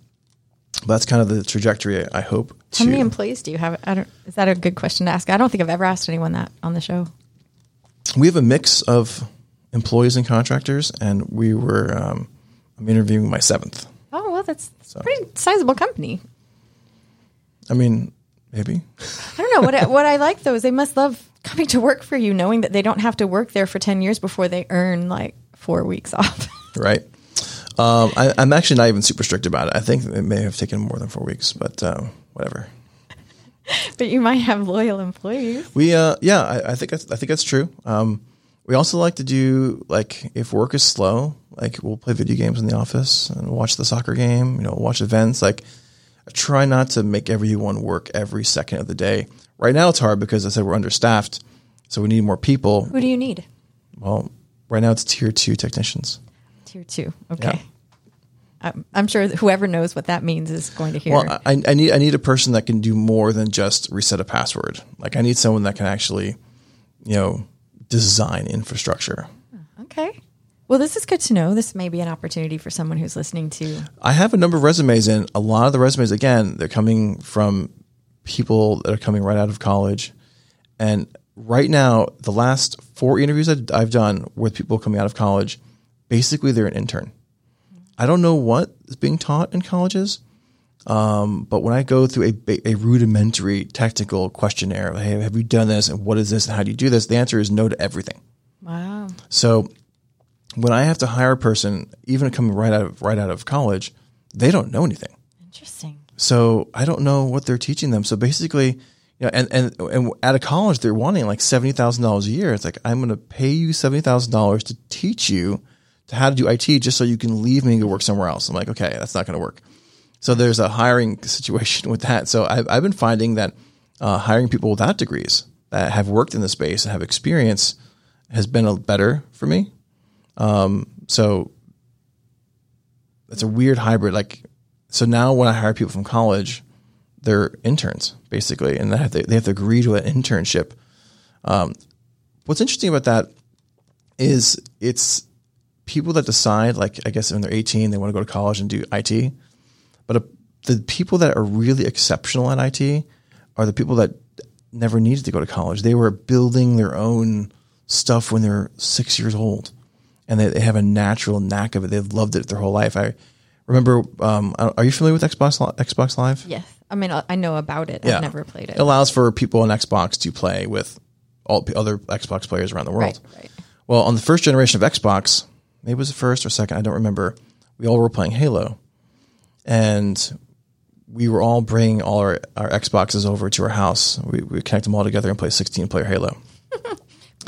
That's kind of the trajectory I hope to. How many employees do you have? I don't, is that a good question to ask? I don't think I've ever asked anyone that on the show. we have a mix of employees and contractors, and we were um, I'm interviewing my seventh. Oh, well, that's a pretty sizable company. I mean, maybe. I don't know what I, what I like though is they must love coming to work for you, knowing that they don't have to work there for ten years before they earn like four weeks off. right? Um, I, I'm actually not even super strict about it. I think it may have taken more than four weeks, but uh, whatever. but you might have loyal employees. We, uh, yeah, I, I think that's, I think that's true. Um, we also like to do like if work is slow, like we'll play video games in the office and watch the soccer game. You know, watch events. Like, I try not to make everyone work every second of the day. Right now, it's hard because I said we're understaffed, so we need more people. Who do you need? Well, right now it's tier two technicians. Tier two. Okay. I'm, I'm sure whoever knows what that means is going to hear. Well, I, I need I need a person that can do more than just reset a password. Like I need someone that can actually, you know, design infrastructure. Oh, okay. Well, this is good to know. This may be an opportunity for someone who's listening to. I have a number of resumes, and a lot of the resumes, again, they're coming from people that are coming right out of college. And right now, the last four interviews I've done with people coming out of college, basically they're an intern. I don't know what is being taught in colleges, um, but when I go through a, a rudimentary technical questionnaire, hey, have you done this, and what is this, and how do you do this? The answer is no to everything. Wow. So when I have to hire a person, even coming right out of right out of college, they don't know anything. Interesting. So I don't know what they're teaching them. So basically, you know, and and and out of college, they're wanting like seventy thousand dollars a year. It's like I'm going to pay you seventy thousand dollars to teach you how to do IT, just so you can leave me and go work somewhere else. I'm like, okay, that's not going to work. So there's a hiring situation with that. So I've I've been finding that uh, hiring people without degrees that have worked in the space and have experience has been a better for me. Um, so it's a weird hybrid. Like, so now when I hire people from college, they're interns basically, and they have to, they have to agree to an internship. Um, what's interesting about that is it's people that decide, like I guess when they're 18, they want to go to college and do IT. But uh, the people that are really exceptional at IT are the people that never needed to go to college. They were building their own stuff when they're six years old, and they, they have a natural knack of it. They've loved it their whole life. I remember. Um, are you familiar with Xbox Xbox Live? Yes. I mean, I I know about it. I've never played it. It allows for people on Xbox to play with all other Xbox players around the world. Right, right. Well, on the first generation of Xbox, maybe it was the first or second, I don't remember. We all were playing Halo, and we were all bringing all our, our Xboxes over to our house. We, we connect them all together and play 16 player Halo.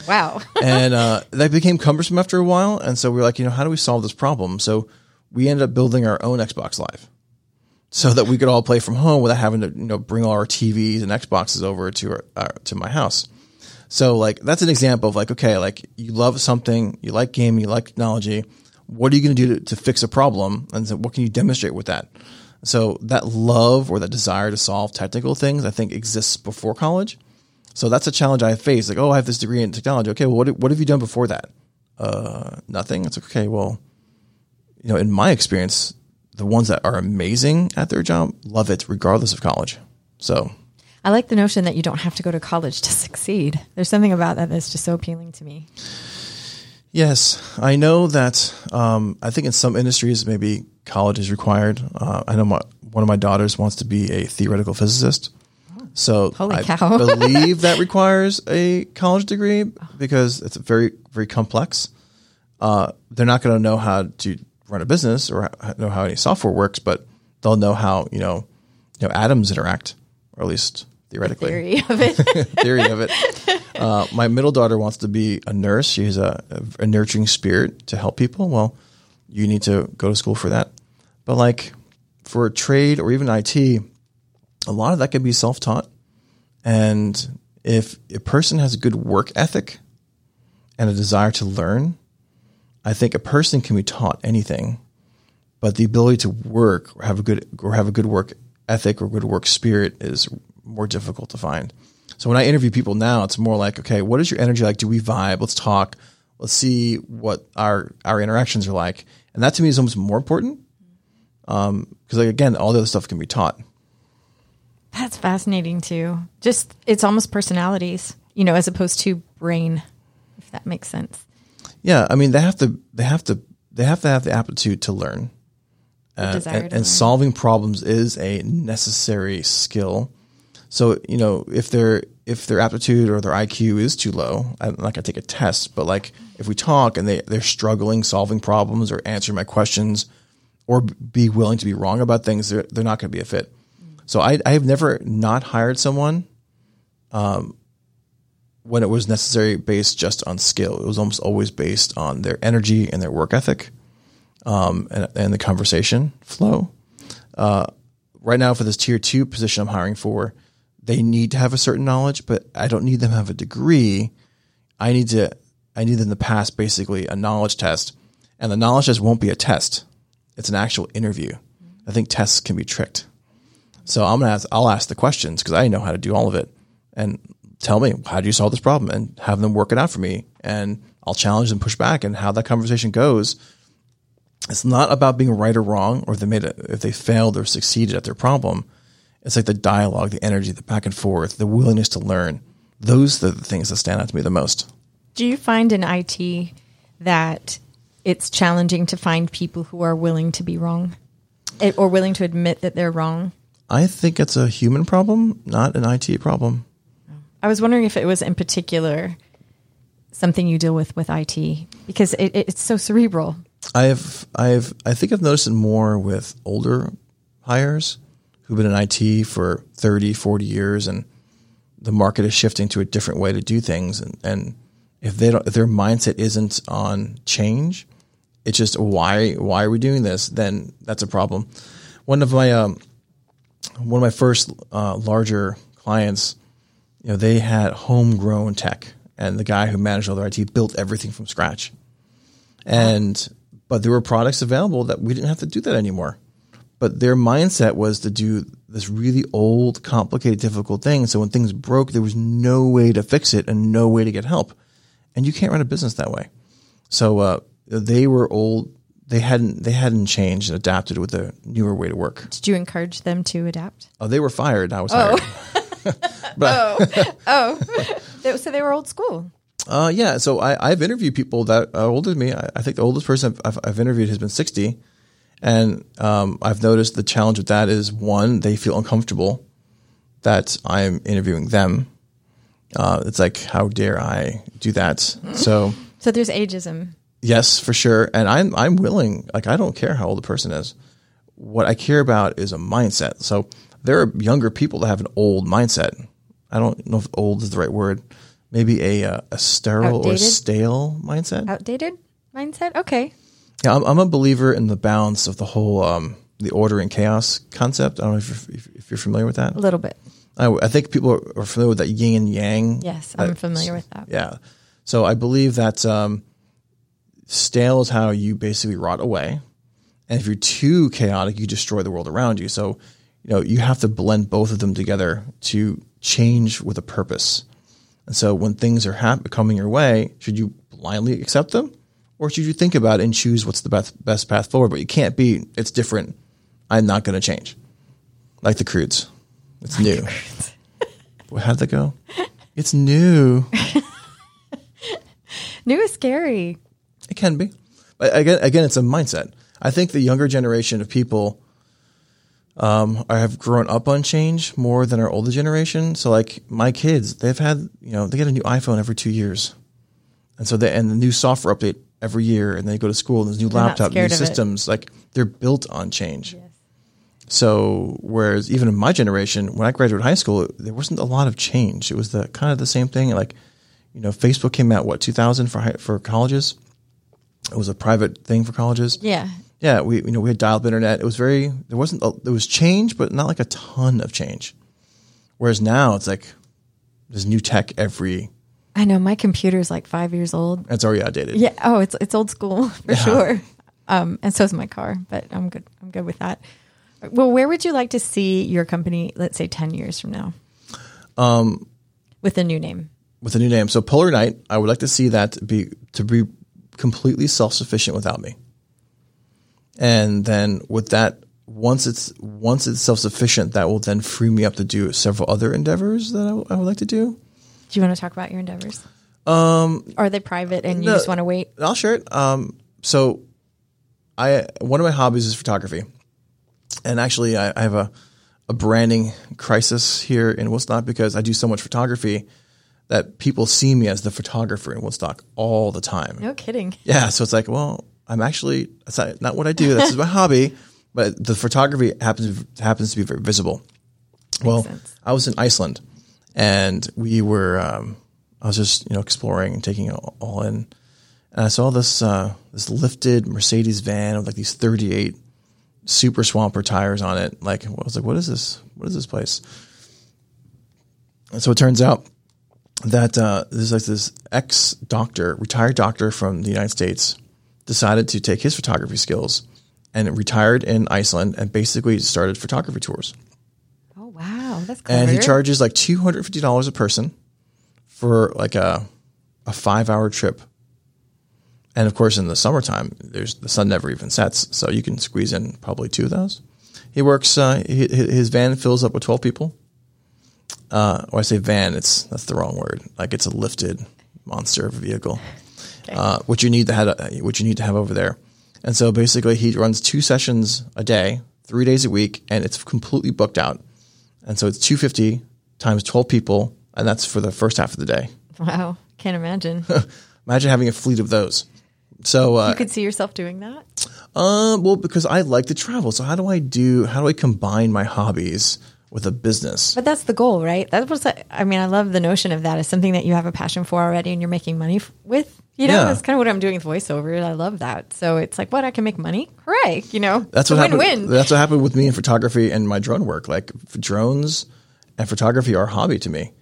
Wow. and uh, that became cumbersome after a while. And so we were like, you know, how do we solve this problem? So we ended up building our own Xbox Live so that we could all play from home without having to, you know, bring all our TVs and Xboxes over to our, uh, to my house. So like that's an example of like, okay, like you love something, you like gaming, you like technology. What are you going to do to fix a problem? And so what can you demonstrate with that? So that love or that desire to solve technical things, I think exists before college. So that's a challenge I face. Like, oh, I have this degree in technology. Okay, well, what, what have you done before that? Uh, nothing. It's okay, well, you know, in my experience, the ones that are amazing at their job love it regardless of college. So I like the notion that you don't have to go to college to succeed. There's something about that that's just so appealing to me. Yes, I know that. Um, I think in some industries, maybe college is required. Uh, I know my, one of my daughters wants to be a theoretical physicist. So Holy I cow. believe that requires a college degree because it's very, very complex. Uh, they're not going to know how to run a business or know how any software works, but they'll know how you know, you know, atoms interact, or at least theoretically Theory of it. theory of it. Uh, my middle daughter wants to be a nurse. She's a, a nurturing spirit to help people. Well, you need to go to school for that. But like for a trade or even IT, a lot of that can be self taught. And if a person has a good work ethic and a desire to learn, I think a person can be taught anything. But the ability to work or have a good or have a good work ethic or good work spirit is more difficult to find. So when I interview people now, it's more like, okay, what is your energy like? Do we vibe? Let's talk. Let's see what our our interactions are like. And that to me is almost more important. Um, because like again, all the other stuff can be taught. That's fascinating too. Just it's almost personalities, you know, as opposed to brain, if that makes sense. Yeah, I mean they have to they have to they have to have the aptitude to learn. Uh, and, and solving problems is a necessary skill. So you know if their if their aptitude or their IQ is too low, I'm not gonna take a test. But like if we talk and they they're struggling solving problems or answering my questions, or be willing to be wrong about things, they're they're not gonna be a fit. So I I have never not hired someone um, when it was necessary based just on skill. It was almost always based on their energy and their work ethic, um, and, and the conversation flow. Uh, right now, for this tier two position I'm hiring for, they need to have a certain knowledge, but I don't need them to have a degree. I need to, I need them to pass basically a knowledge test, and the knowledge test won't be a test; it's an actual interview. I think tests can be tricked. So I'm gonna ask, I'll ask the questions because I know how to do all of it, and tell me how do you solve this problem, and have them work it out for me, and I'll challenge and push back, and how that conversation goes. It's not about being right or wrong, or they made it, if they failed or succeeded at their problem. It's like the dialogue, the energy, the back and forth, the willingness to learn. Those are the things that stand out to me the most. Do you find in IT that it's challenging to find people who are willing to be wrong Eh, or willing to admit that they're wrong? I think it's a human problem, not an IT problem. I was wondering if it was in particular something you deal with with IT because it, it's so cerebral. I've I've I think I've noticed it more with older hires who've been in IT for 30, 40 years and the market is shifting to a different way to do things and, and if they don't if their mindset isn't on change, it's just why why are we doing this? Then that's a problem. One of my um, one of my first uh, larger clients, you know, they had homegrown tech, and the guy who managed all their IT built everything from scratch. And but there were products available that we didn't have to do that anymore. But their mindset was to do this really old, complicated, difficult thing. So when things broke, there was no way to fix it and no way to get help and you can't run a business that way. So uh, they were old. They hadn't they hadn't changed and adapted with a newer way to work. Did you encourage them to adapt? Oh, they were fired. I was oh. hired. oh, oh, so they were old school. Uh, yeah. So I, have interviewed people that are older than me. I, I think the oldest person I've, I've, interviewed has been sixty, and um, I've noticed the challenge with that is one, they feel uncomfortable that I'm interviewing them uh, it's like, how dare I do that? So, so there's ageism. Yes, for sure. And I'm I'm willing. Like, I don't care how old the person is. What I care about is a mindset. So there are younger people that have an old mindset. I don't know if old is the right word. Maybe a uh, a sterile Outdated? or stale mindset. Outdated mindset. Okay. Yeah, I'm, I'm a believer in the balance of the whole um, the order and chaos concept. I don't know if you're, if you're familiar with that. A little bit. I, I think people are familiar with that yin and yang. Yes, I'm familiar with that. Yeah. So I believe that um, stale is how you basically rot away. And if you're too chaotic, you destroy the world around you. So, you know, you have to blend both of them together to change with a purpose. And so when things are hap- coming your way, should you blindly accept them? Or should you think about and choose what's the best, best path forward? But you can't be, it's different. I'm not going to change. Like the Croods. It's new. how'd that go? It's new. new is scary. It can be. But again, again, it's a mindset. I think the younger generation of people um, have grown up on change more than our older generation. So, like my kids, they've had, you know, they get a new iPhone every two years, and so they and the new software update every year, and they go to school and there's new they're laptop, new systems. Like they're built on change. Yes. So whereas even in my generation, when I graduated high school, there wasn't a lot of change. It was the kind of the same thing. Like, you know, Facebook came out what 2000 for for colleges. It was a private thing for colleges. Yeah. Yeah, we you know we had dial-up internet. It was very there wasn't a, there was change, but not like a ton of change. Whereas now it's like there's new tech every. I know my computer's like five years old. It's already outdated. Yeah. Oh, it's it's old school for yeah. sure. Um, and so is my car, but I'm good. I'm good with that. Well, where would you like to see your company, let's say 10 years from now? Um, with a new name. With a new name. So Polar Nite, I would like to see that be to be completely self-sufficient without me. And then with that once it's once it's self-sufficient, that will then free me up to do several other endeavors that I, w- I would like to do. Do you want to talk about your endeavors? Um, are they private and you no, just want to wait? I'll share it. Um, so I one of my hobbies is photography and actually, I, I have a, a branding crisis here in Woodstock because I do so much photography that people see me as the photographer in Woodstock all the time. No kidding. Yeah. So it's like, well, I'm actually, that's not, not what I do. That's my hobby, but the photography happens, happens to be very visible. Makes well, sense. I was in Iceland and we were, um, I was just, you know, exploring and taking it all in. And I saw this, uh, this lifted Mercedes van with like these 38 super swamper tires on it. Like I was like, what is this? What is this place? And so it turns out that uh, there's like this ex doctor, retired doctor from the United States, decided to take his photography skills and retired in Iceland and basically started photography tours. Oh that's clever. And he charges like two hundred fifty dollars a person for like a a five hour trip and of course, in the summertime, there's the sun never even sets, so you can squeeze in probably two of those. He works. Uh, he, his van fills up with twelve people. Uh, or I say van, it's that's the wrong word. Like it's a lifted monster of a vehicle, okay. uh, which you need to have. Uh, what you need to have over there. And so basically, he runs two sessions a day, three days a week, and it's completely booked out. And so it's two fifty times twelve people, and that's for the first half of the day. Wow. Can't imagine. Imagine having a fleet of those. So, uh, you could see yourself doing that. uh, well, because I like to travel. So how do I do? How do I combine my hobbies with a business? But that's the goal, right? That was, I mean, I love the notion of that as something that you have a passion for already and you're making money f- with. You know, Yeah. that's kind of what I'm doing with voiceover. I love that. So it's like, what? I can make money? Hooray. You know, That's what happened. win-win. That's what happened with me in photography and my drone work. Like drones and photography are a hobby to me,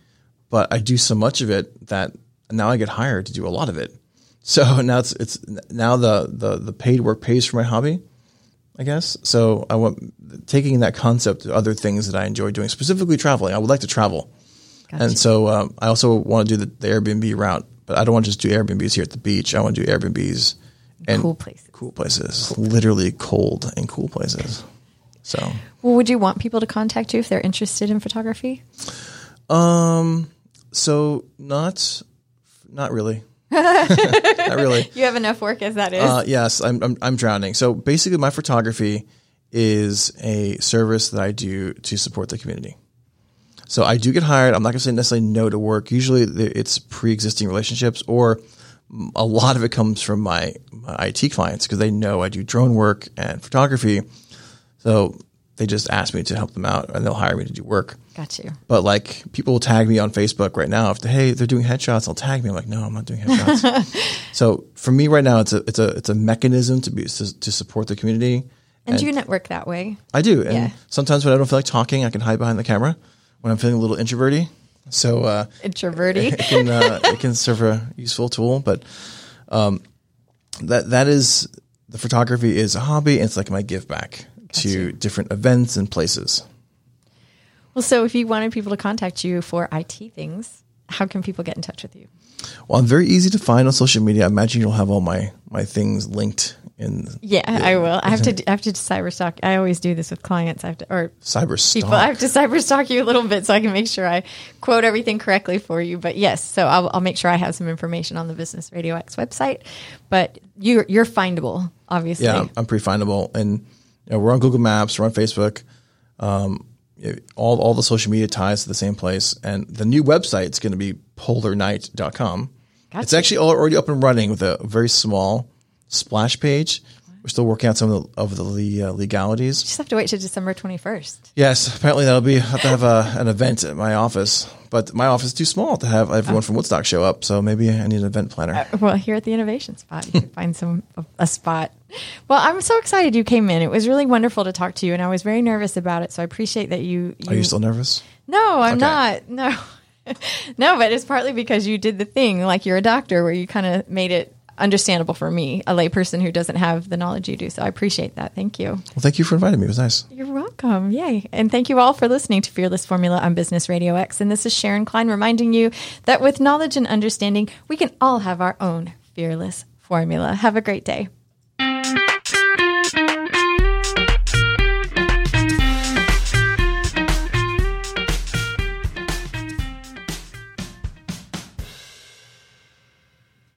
but I do so much of it that now I get hired to do a lot of it. So now it's it's now the the the paid work pays for my hobby, I guess. So I want taking that concept to other things that I enjoy doing, specifically traveling. I would like to travel, and so um, I also want to do the, the Airbnb route, but I don't want to just do Airbnbs here at the beach. I want to do Airbnbs and Cool places. cool places, literally cold and cool places. So, Well, would you want people to contact you if they're interested in photography? um, so not, not really, not really. You have enough work as that is. Uh, yes, I'm, I'm I'm drowning. So basically, my photography is a service that I do to support the community. So I do get hired. I'm not going to say necessarily no to work. Usually, it's pre-existing relationships, or a lot of it comes from my, my IT clients because they know I do drone work and photography. So they just ask me to help them out, and they'll hire me to do work. Got you. But like people will tag me on Facebook right now. If they, hey, they're doing headshots, they'll tag me. I'm like, no, I'm not doing headshots. so for me right now, it's a it's a it's a mechanism to be to, to support the community. And, do you network that way? I do, and Yeah. sometimes when I don't feel like talking, I can hide behind the camera. When I'm feeling a little introverty, so uh, Introverty. it can uh, it can serve a useful tool. But um, that that is the photography is a hobby. And it's like my give back to different events and places. well, so if you wanted people to contact you for IT things, how can people get in touch with you? Well, I'm very easy to find on social media. I imagine you'll have all my my things linked in Yeah, I will. I have to. I have to cyberstalk. I always do this with clients. I have to, or cyber people. I have to cyberstalk you a little bit so I can make sure I quote everything correctly for you. But yes, so I'll, I'll make sure I have some information on the Business Radio X website. But you're you're findable, obviously. Yeah, I'm, pretty findable, and you know, we're on Google Maps, we're on Facebook. Um, all all the social media ties to the same place, and the new website is going to be polarnite.com. It's actually already up and running with a very small splash page. We're still working out some of the, of the uh, legalities. Just have to wait till December twenty first. Yes, apparently that'll be have to have a, an event at my office, but my office is too small to have everyone from Woodstock show up. So maybe I need an event planner. Well, here at the Innovation Spot, you can find some a spot. Well, I'm so excited you came in. It was really wonderful to talk to you, and I was very nervous about it. So I appreciate that you. you Are you still nervous? No, I'm Okay. not. No, no, but it's partly because you did the thing like you're a doctor, where you kind of made it understandable for me, a layperson who doesn't have the knowledge you do. So I appreciate that. Thank you. Well, thank you for inviting me. It was nice. You're welcome. Yay. And thank you all for listening to Fearless Formula on Business Radio X. And this is Sharon Klein reminding you that with knowledge and understanding, we can all have our own fearless formula. Have a great day.